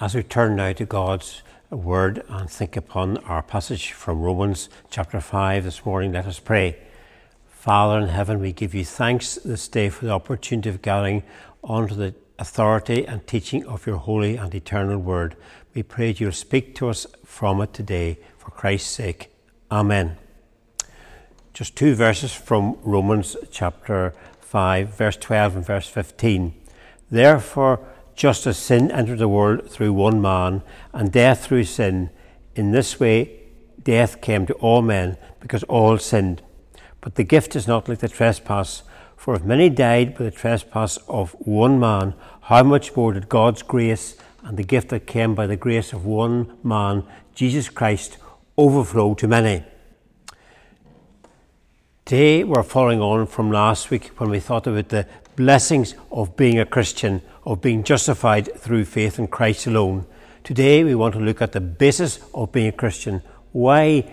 As we turn now to God's word and think upon our passage from Romans chapter 5 this morning, let us pray. Father in heaven, we give you thanks this day for the opportunity of gathering under the authority and teaching of your holy and eternal word. We pray you'll speak to us from it today for Christ's sake. Amen. Just two verses from Romans chapter 5, verse 12 and verse 15. Therefore, just as sin entered the world through one man, and death through sin, in this way death came to all men, because all sinned. But the gift is not like the trespass. For if many died by the trespass of one man, how much more did God's grace and the gift that came by the grace of one man, Jesus Christ, overflow to many? Today we're following on from last week when we thought about the blessings of being a Christian, of being justified through faith in Christ alone. Today we want to look at the basis of being a Christian, why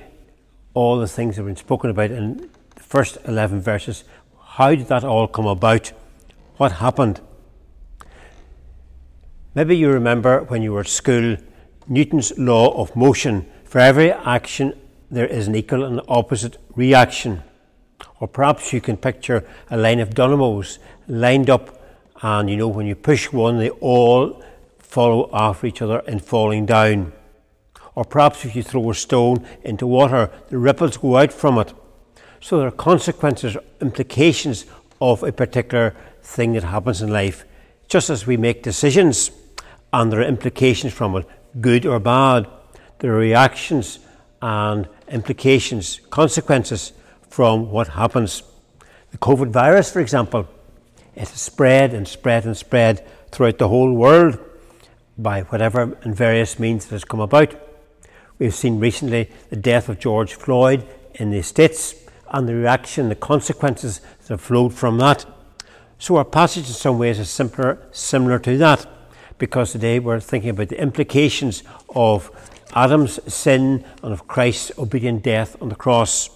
all the things that have been spoken about in the first 11 verses, how did that all come about? What happened? Maybe you remember when you were at school Newton's law of motion. For every action, there is an equal and opposite reaction. Or perhaps you can picture a line of dynamos lined up, and you know, when you push one, they all follow after each other in falling down. Or perhaps if you throw a stone into water, the ripples go out from it. So there are consequences, implications of a particular thing that happens in life, just as we make decisions, and there are implications from it, good or bad. There are reactions and implications, consequences from what happens. The COVID virus, for example, it has spread and spread and spread throughout the whole world by whatever and various means it has come about. We've seen recently the death of George Floyd in the States and the reaction, the consequences that have flowed from that. So our passage in some ways is simpler, similar to that, because today we're thinking about the implications of Adam's sin and of Christ's obedient death on the cross.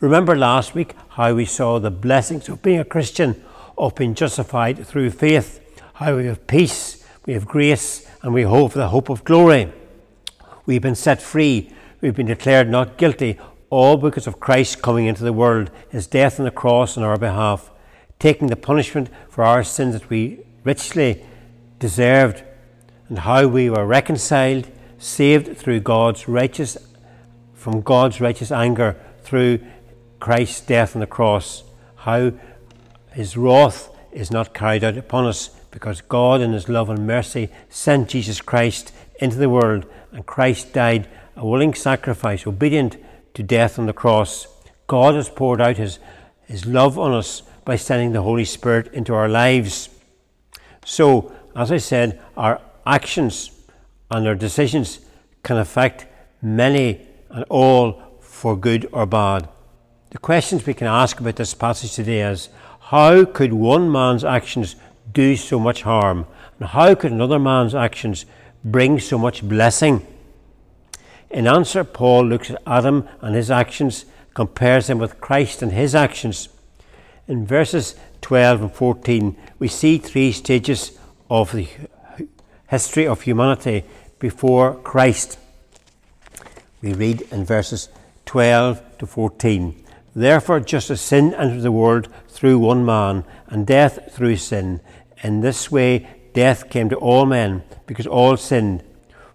Remember last week how we saw the blessings of being a Christian, of being justified through faith, how we have peace, we have grace, and we hope for the hope of glory. We've been set free, we've been declared not guilty, all because of Christ coming into the world, his death on the cross on our behalf, taking the punishment for our sins that we richly deserved, and how we were reconciled, saved through God's righteous, from God's righteous anger through Christ's death on the cross, how his wrath is not carried out upon us because God, in his love and mercy, sent Jesus Christ into the world, and Christ died a willing sacrifice, obedient to death on the cross. God has poured out his, his love on us by sending the Holy Spirit into our lives. So, as I said, our actions and our decisions can affect many and all for good or bad. The questions we can ask about this passage today is how could one man's actions do so much harm? And how could another man's actions bring so much blessing? In answer, Paul looks at Adam and his actions, compares him with Christ and his actions. In verses 12 and 14, we see three stages of the history of humanity before Christ. We read in verses 12 to 14. Therefore, just as sin entered the world through one man, and death through sin, in this way death came to all men, because all sinned.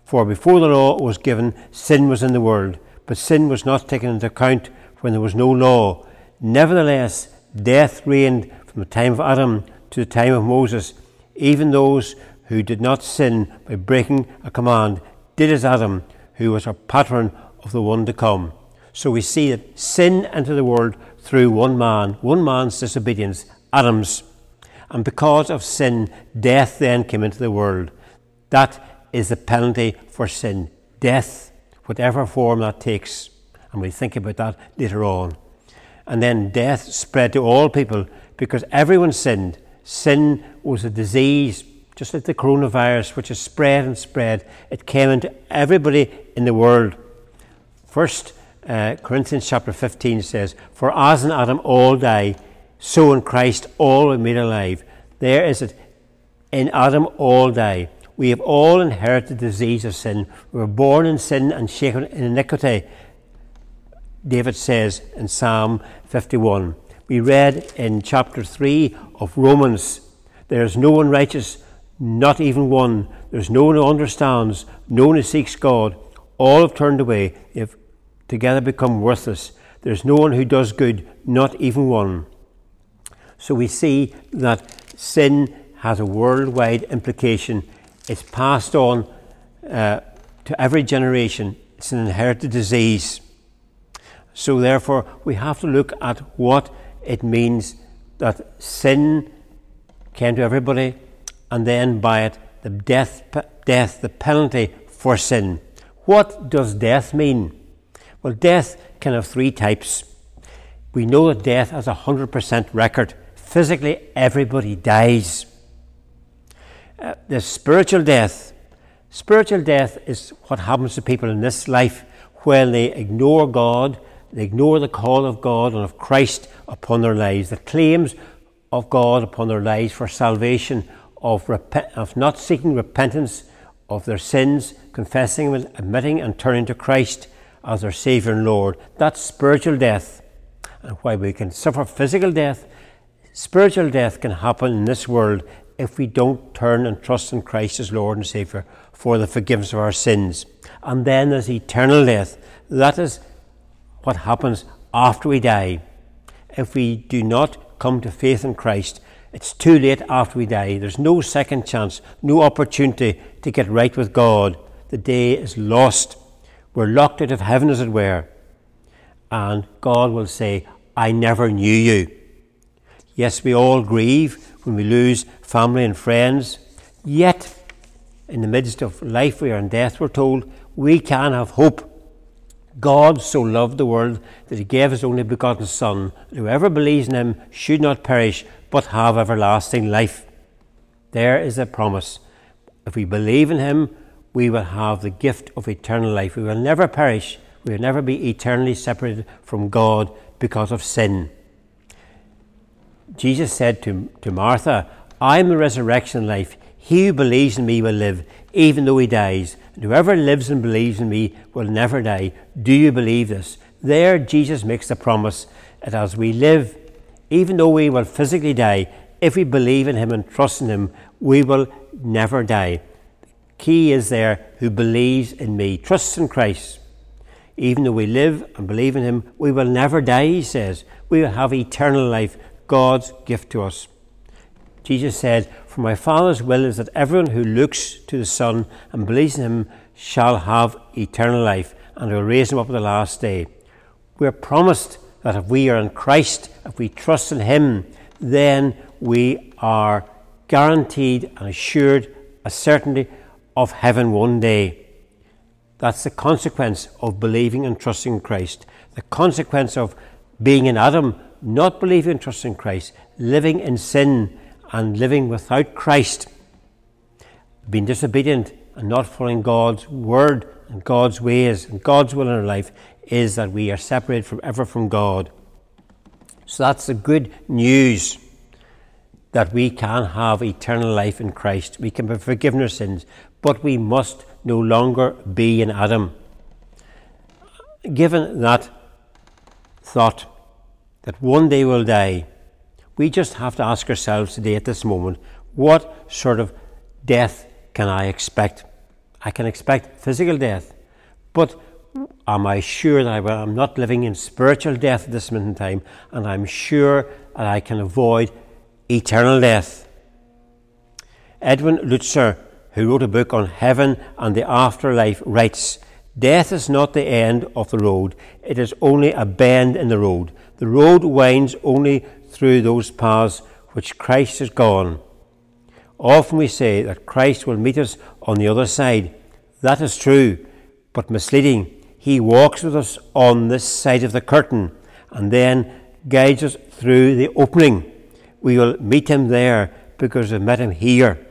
For before the law was given, sin was in the world, but sin was not taken into account when there was no law. Nevertheless, death reigned from the time of Adam to the time of Moses. Even those who did not sin by breaking a command did as Adam, who was a pattern of the one to come. So we see that sin entered the world through one man, one man's disobedience, Adam's. And because of sin, death then came into the world. That is the penalty for sin. Death, whatever form that takes. And we think about that later on. And then death spread to all people because everyone sinned. Sin was a disease, just like the coronavirus, which has spread and spread. It came into everybody in the world. First, uh, Corinthians chapter 15 says, For as in Adam all die, so in Christ all are made alive. There is it. In Adam all die. We have all inherited the disease of sin. We were born in sin and shaken in iniquity. David says in Psalm 51. We read in chapter 3 of Romans there is no one righteous, not even one. There's no one who understands, no one who seeks God. All have turned away, they have together become worthless. There's no one who does good, not even one. So we see that sin has a worldwide implication. It's passed on uh, to every generation. It's an inherited disease. So, therefore, we have to look at what it means that sin came to everybody, and then by it, the death, death, the penalty for sin. What does death mean? Well, death can have three types. We know that death has a 100% record. Physically, everybody dies. Uh, there's spiritual death. Spiritual death is what happens to people in this life when they ignore God they ignore the call of God and of Christ upon their lives, the claims of God upon their lives for salvation, of, rep- of not seeking repentance of their sins, confessing admitting and turning to Christ as our Saviour and Lord. That's spiritual death. And while we can suffer physical death, spiritual death can happen in this world if we don't turn and trust in Christ as Lord and Saviour for the forgiveness of our sins. And then there's eternal death. That is what happens after we die. If we do not come to faith in Christ, it's too late after we die. There's no second chance, no opportunity to get right with God. The day is lost. We're locked out of heaven, as it were. And God will say, I never knew you. Yes, we all grieve when we lose family and friends. Yet, in the midst of life we are in death, we're told, we can have hope. God so loved the world that he gave his only begotten Son, whoever believes in him should not perish, but have everlasting life. There is a promise. If we believe in him, we will have the gift of eternal life. We will never perish. We will never be eternally separated from God because of sin. Jesus said to, to Martha, I am the resurrection and life. He who believes in me will live, even though he dies. And whoever lives and believes in me will never die. Do you believe this? There, Jesus makes the promise that as we live, even though we will physically die, if we believe in him and trust in him, we will never die. Key is there who believes in me, trusts in Christ. Even though we live and believe in him, we will never die, he says. We will have eternal life, God's gift to us. Jesus said, For my Father's will is that everyone who looks to the Son and believes in him shall have eternal life, and will raise him up at the last day. We are promised that if we are in Christ, if we trust in him, then we are guaranteed and assured a certainty of heaven one day. That's the consequence of believing and trusting in Christ. The consequence of being in Adam, not believing and trusting in Christ, living in sin and living without Christ, being disobedient and not following God's word and God's ways and God's will in our life, is that we are separated from ever from God. So that's the good news that we can have eternal life in Christ. We can be forgiven our sins, but we must no longer be in Adam. Given that thought that one day we'll die, we just have to ask ourselves today at this moment what sort of death can I expect? I can expect physical death, but am I sure that I, am not living in spiritual death at this moment in time and I'm sure that I can avoid eternal death? Erwin Lutzer, who wrote a book on heaven and the afterlife, writes Death is not the end of the road, it is only a bend in the road. The road winds only through those paths which Christ has gone. Often we say that Christ will meet us on the other side. That is true, but misleading. He walks with us on this side of the curtain and then guides us through the opening. We will meet him there because we've met him here.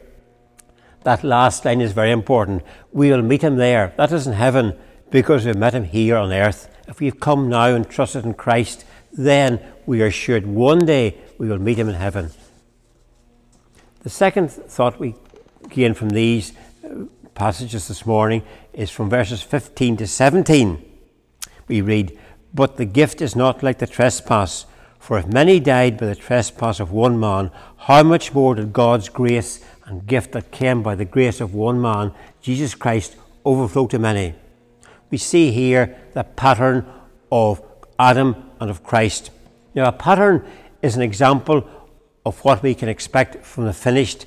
That last line is very important. We will meet him there. That is in heaven because we've met him here on earth. If we've come now and trusted in Christ, then we are assured one day we will meet him in heaven. The second thought we gain from these uh, passages this morning is from verses 15 to 17. We read, But the gift is not like the trespass. For if many died by the trespass of one man, how much more did God's grace and gift that came by the grace of one man, Jesus Christ, overflow to many? We see here the pattern of Adam and of Christ. Now, a pattern is an example of what we can expect from the finished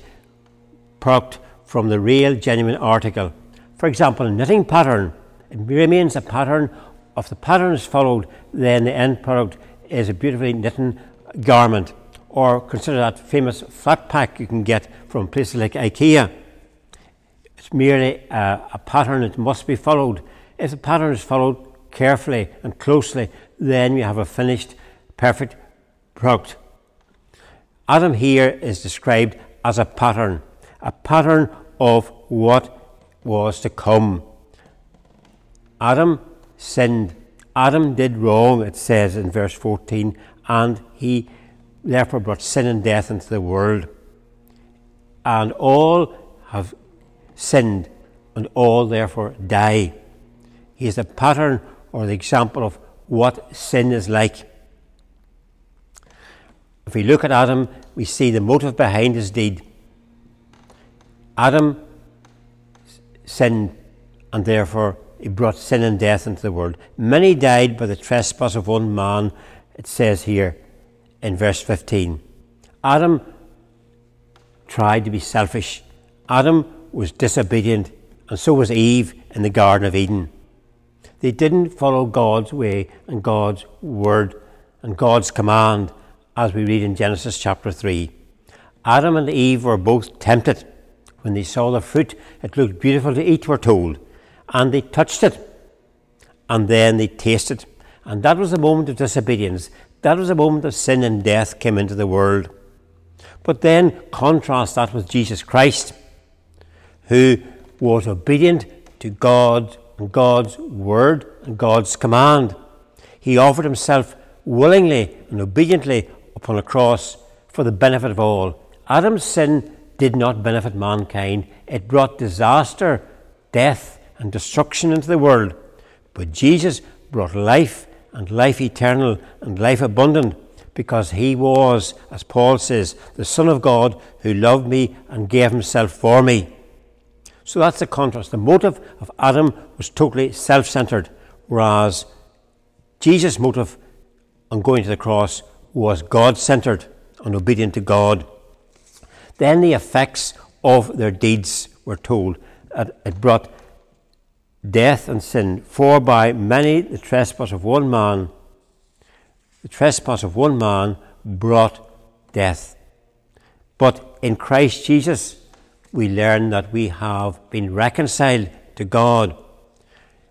product from the real, genuine article. For example, a knitting pattern, it remains a pattern. If the pattern is followed, then the end product is a beautifully knitted garment. Or consider that famous flat pack you can get from places like IKEA. It's merely a, a pattern that must be followed. If the pattern is followed carefully and closely, then you have a finished, perfect product. Adam here is described as a pattern, a pattern of what was to come. Adam sinned. Adam did wrong, it says in verse 14, and he therefore brought sin and death into the world. And all have sinned, and all therefore die. He is the pattern or the example of what sin is like. If we look at Adam, we see the motive behind his deed. Adam sinned, and therefore he brought sin and death into the world. Many died by the trespass of one man, it says here in verse 15. Adam tried to be selfish. Adam was disobedient, and so was Eve in the Garden of Eden. They didn't follow God's way and God's word and God's command as we read in Genesis chapter 3. Adam and Eve were both tempted. When they saw the fruit, it looked beautiful to eat, we're told. And they touched it. And then they tasted. And that was a moment of disobedience. That was a moment that sin and death came into the world. But then contrast that with Jesus Christ, who was obedient to God and God's word and God's command. He offered himself willingly and obediently upon a cross for the benefit of all. Adam's sin did not benefit mankind, it brought disaster, death, and destruction into the world. But Jesus brought life and life eternal and life abundant because he was, as Paul says, the Son of God who loved me and gave himself for me. So that's the contrast. The motive of Adam was totally self centered, whereas Jesus' motive on going to the cross was God centered and obedient to God. Then the effects of their deeds were told. It brought death and sin. For by many the trespass of one man, the trespass of one man brought death. But in Christ Jesus, we learn that we have been reconciled to God.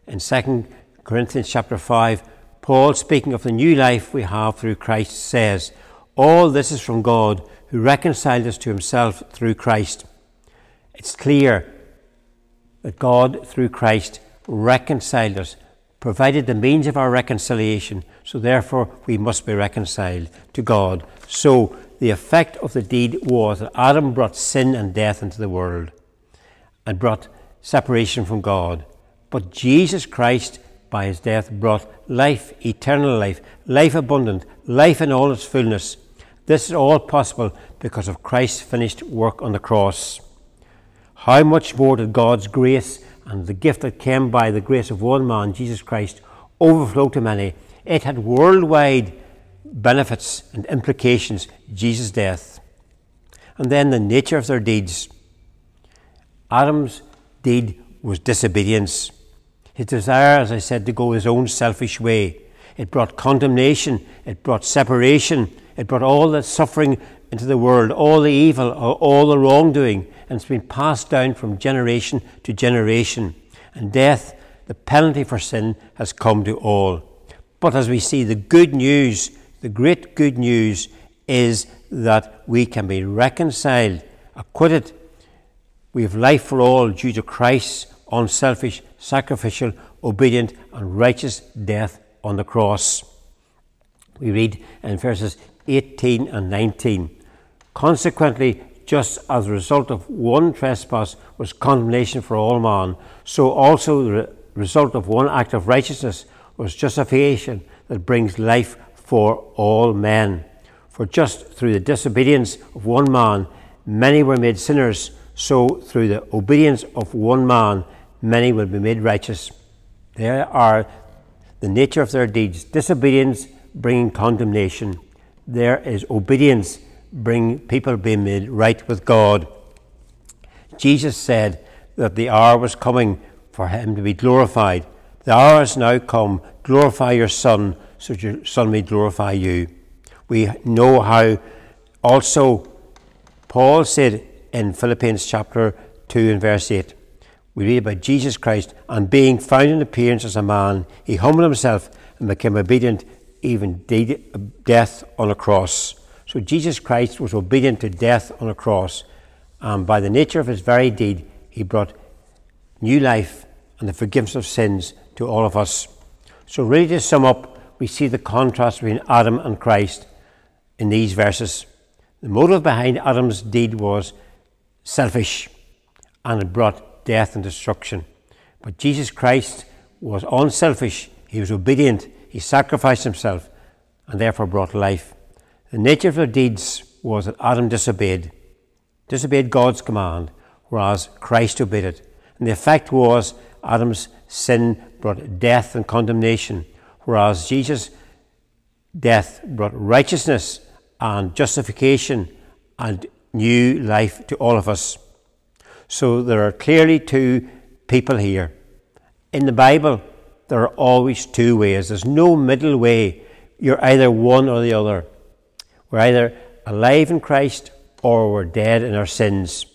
In 2 Corinthians chapter 5, Paul, speaking of the new life we have through Christ, says, All this is from God, who reconciled us to himself through Christ. It's clear that God, through Christ, reconciled us, provided the means of our reconciliation, so therefore we must be reconciled to God. So the effect of the deed was that Adam brought sin and death into the world and brought separation from God. But Jesus Christ by his death brought life, eternal life, life abundant, life in all its fullness. This is all possible because of Christ's finished work on the cross. How much more did God's grace and the gift that came by the grace of one man, Jesus Christ, overflowed to many? It had worldwide benefits and implications, Jesus' death. And then the nature of their deeds. Adam's deed was disobedience. His desire, as I said, to go his own selfish way. It brought condemnation, it brought separation, it brought all the suffering into the world, all the evil, all the wrongdoing, and it's been passed down from generation to generation. And death, the penalty for sin, has come to all. But as we see, the good news, the great good news, is that we can be reconciled, acquitted. We have life for all due to Christ's unselfish sacrificial, obedient, and righteous death on the cross. We read in verses 18 and 19 Consequently, just as a result of one trespass was condemnation for all man, so also the result of one act of righteousness was justification that brings life for all men. For just through the disobedience of one man, many were made sinners, so through the obedience of one man, many will be made righteous. There are the nature of their deeds disobedience bringing condemnation. There is obedience bring people being made right with God. Jesus said that the hour was coming for him to be glorified. The hour has now come. Glorify your Son, so your Son may glorify you. We know how also Paul said in Philippians chapter 2 and verse 8, we read about Jesus Christ, and being found in appearance as a man, he humbled himself and became obedient, even death on a cross. So Jesus Christ was obedient to death on a cross, and by the nature of his very deed, he brought new life and the forgiveness of sins to all of us. So, really, to sum up, we see the contrast between Adam and Christ in these verses. The motive behind Adam's deed was selfish and it brought death and destruction. But Jesus Christ was unselfish, he was obedient, he sacrificed himself, and therefore brought life. The nature of their deeds was that Adam disobeyed, disobeyed God's command, whereas Christ obeyed it. And the effect was Adam's sin brought death and condemnation, whereas Jesus' death brought righteousness and justification and new life to all of us. So there are clearly two people here. In the Bible, there are always two ways. There's no middle way. You're either one or the other. We're either alive in Christ or we're dead in our sins.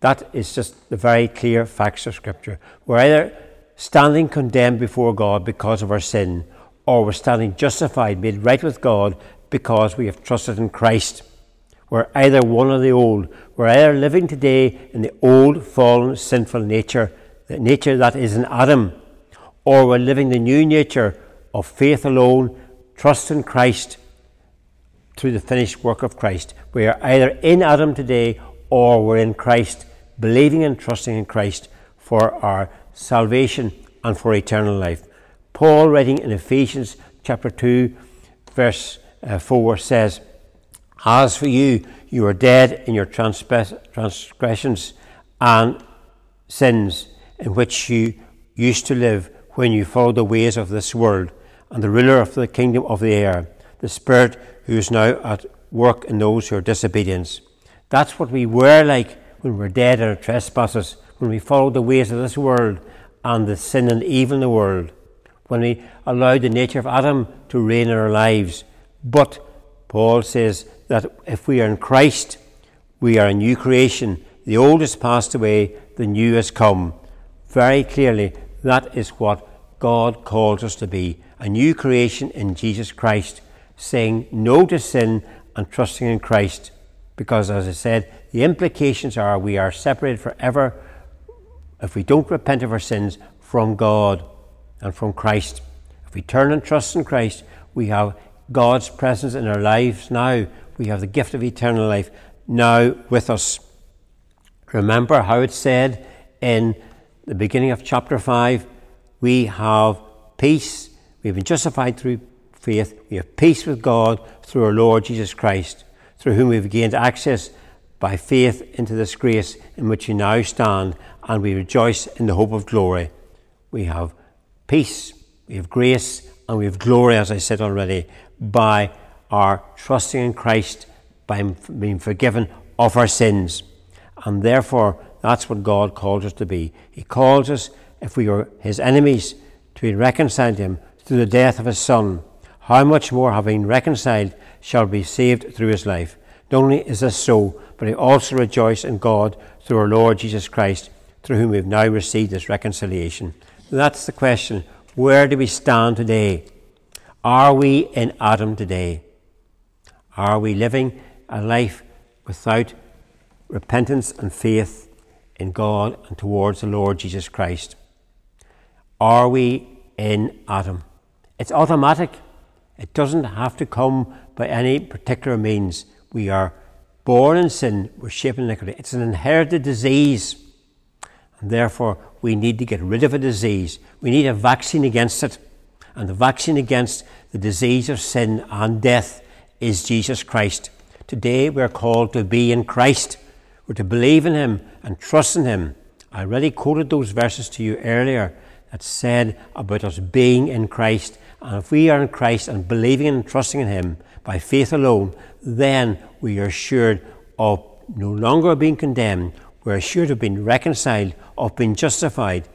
That is just the very clear facts of Scripture. We're either standing condemned before God because of our sin, or we're standing justified, made right with God because we have trusted in Christ. We're either one or the old. We're either living today in the old, fallen, sinful nature, the nature that is in Adam, or we're living the new nature of faith alone, trust in Christ through the finished work of Christ. We are either in Adam today or we're in Christ, believing and trusting in Christ for our salvation and for eternal life. Paul, writing in Ephesians chapter 2, verse uh, 4, says, As for you, you are dead in your transgressions and sins in which you used to live when you followed the ways of this world and the ruler of the kingdom of the air, the Spirit who is now at work in those who are disobedient. That's what we were like when we were dead in our trespasses, when we followed the ways of this world and the sin and evil in the world, when we allowed the nature of Adam to reign in our lives. But Paul says that if we are in Christ, we are a new creation. The old has passed away, the new has come. Very clearly, that is what God calls us to be a new creation in Jesus Christ, saying no to sin and trusting in Christ. Because, as I said, the implications are we are separated forever if we don't repent of our sins from God and from Christ. If we turn and trust in Christ, we have God's presence in our lives now. We have the gift of eternal life now with us. Remember how it said in the beginning of chapter 5 we have peace. We've been justified through faith. We have peace with God through our Lord Jesus Christ, through whom we've gained access by faith into this grace in which we now stand, and we rejoice in the hope of glory. We have peace, we have grace, and we have glory, as I said already, by our trusting in Christ, by being forgiven of our sins. And therefore, that's what God calls us to be. He calls us, if we are His enemies, to be reconciled to Him through the death of His Son. How much more, having reconciled, shall be saved through His life? Not only is this so, but I also rejoice in God through our Lord Jesus Christ, through whom we have now received this reconciliation. That's the question. Where do we stand today? Are we in Adam today? Are we living a life without repentance and faith in God and towards the Lord Jesus Christ? Are we in Adam? It's automatic. It doesn't have to come by any particular means. We are born in sin, we're shaped in iniquity. It's an inherited disease. And therefore, we need to get rid of a disease. We need a vaccine against it. And the vaccine against the disease of sin and death is Jesus Christ. Today, we're called to be in Christ. We're to believe in Him and trust in Him. I already quoted those verses to you earlier that said about us being in Christ. And if we are in Christ and believing and trusting in Him by faith alone, then we are assured of no longer being condemned. We're assured of being reconciled, of being justified.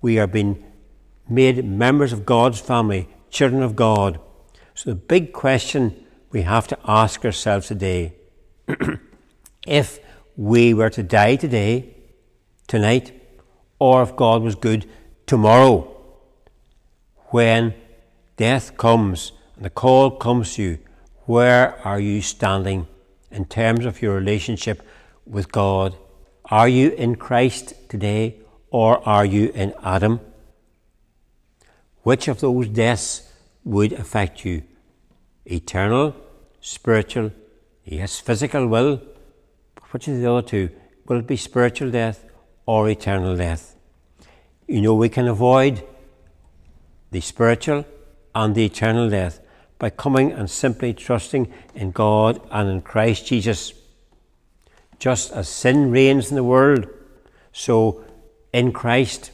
We are being made members of God's family, children of God. So the big question we have to ask ourselves today if we were to die today, tonight, or if God was good tomorrow, when death comes and the call comes to you, where are you standing in terms of your relationship with God? Are you in Christ today or are you in Adam? Which of those deaths would affect you? Eternal, spiritual, yes, physical will. Which of the other two? Will it be spiritual death or eternal death? You know, we can avoid the spiritual and the eternal death by coming and simply trusting in God and in Christ Jesus. Just as sin reigns in the world, so in Christ,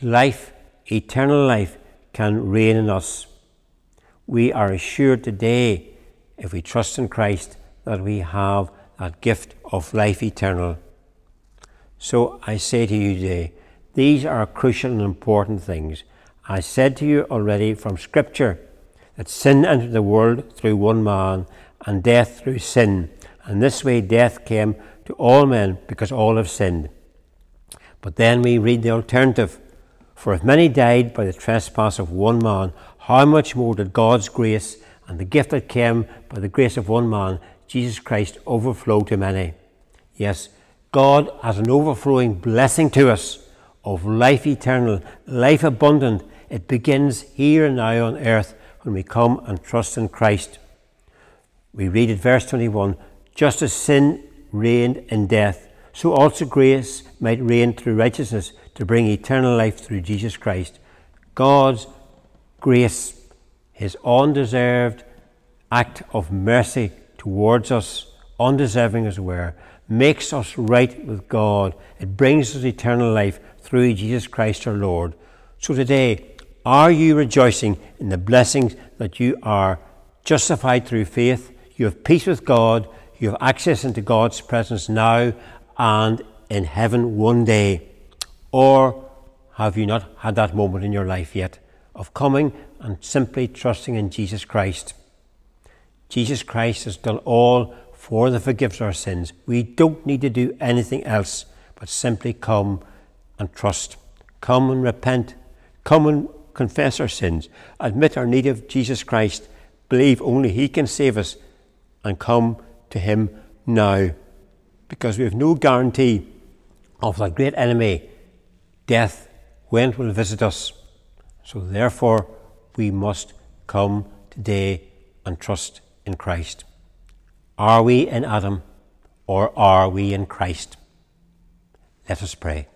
life, eternal life, can reign in us. We are assured today, if we trust in Christ, that we have that gift of life eternal. So I say to you today, these are crucial and important things. I said to you already from Scripture that sin entered the world through one man, and death through sin. And this way death came to all men because all have sinned. But then we read the alternative For if many died by the trespass of one man, how much more did God's grace and the gift that came by the grace of one man, Jesus Christ, overflow to many? Yes, God has an overflowing blessing to us of life eternal, life abundant. It begins here and now on earth when we come and trust in Christ. We read at verse 21 just as sin reigned in death, so also grace might reign through righteousness to bring eternal life through Jesus Christ. God's grace, his undeserved act of mercy towards us, undeserving as we are, makes us right with God. It brings us eternal life through Jesus Christ our Lord. So today, are you rejoicing in the blessings that you are justified through faith? You have peace with God, you have access into God's presence now and in heaven one day. Or have you not had that moment in your life yet of coming and simply trusting in Jesus Christ? Jesus Christ has done all for the forgiveness of our sins. We don't need to do anything else but simply come and trust. Come and repent. Come and confess our sins. Admit our need of Jesus Christ. Believe only He can save us and come to Him now. Because we have no guarantee of that great enemy, death, when it will visit us. So therefore, we must come today and trust in Christ. Are we in Adam or are we in Christ? Let us pray.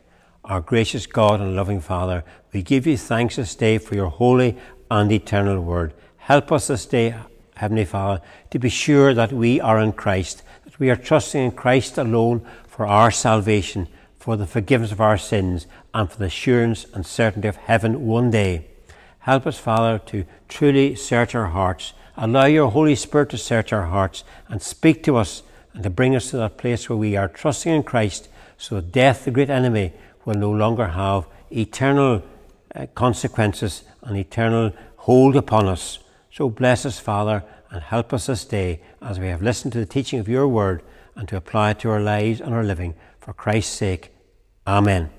Our gracious God and loving Father, we give you thanks this day for your holy and eternal word. Help us this day, Heavenly Father, to be sure that we are in Christ, that we are trusting in Christ alone for our salvation, for the forgiveness of our sins, and for the assurance and certainty of heaven one day. Help us, Father, to truly search our hearts Allow your Holy Spirit to search our hearts and speak to us and to bring us to that place where we are trusting in Christ so that death, the great enemy, will no longer have eternal uh, consequences and eternal hold upon us. So bless us, Father, and help us this day as we have listened to the teaching of your word and to apply it to our lives and our living. For Christ's sake. Amen.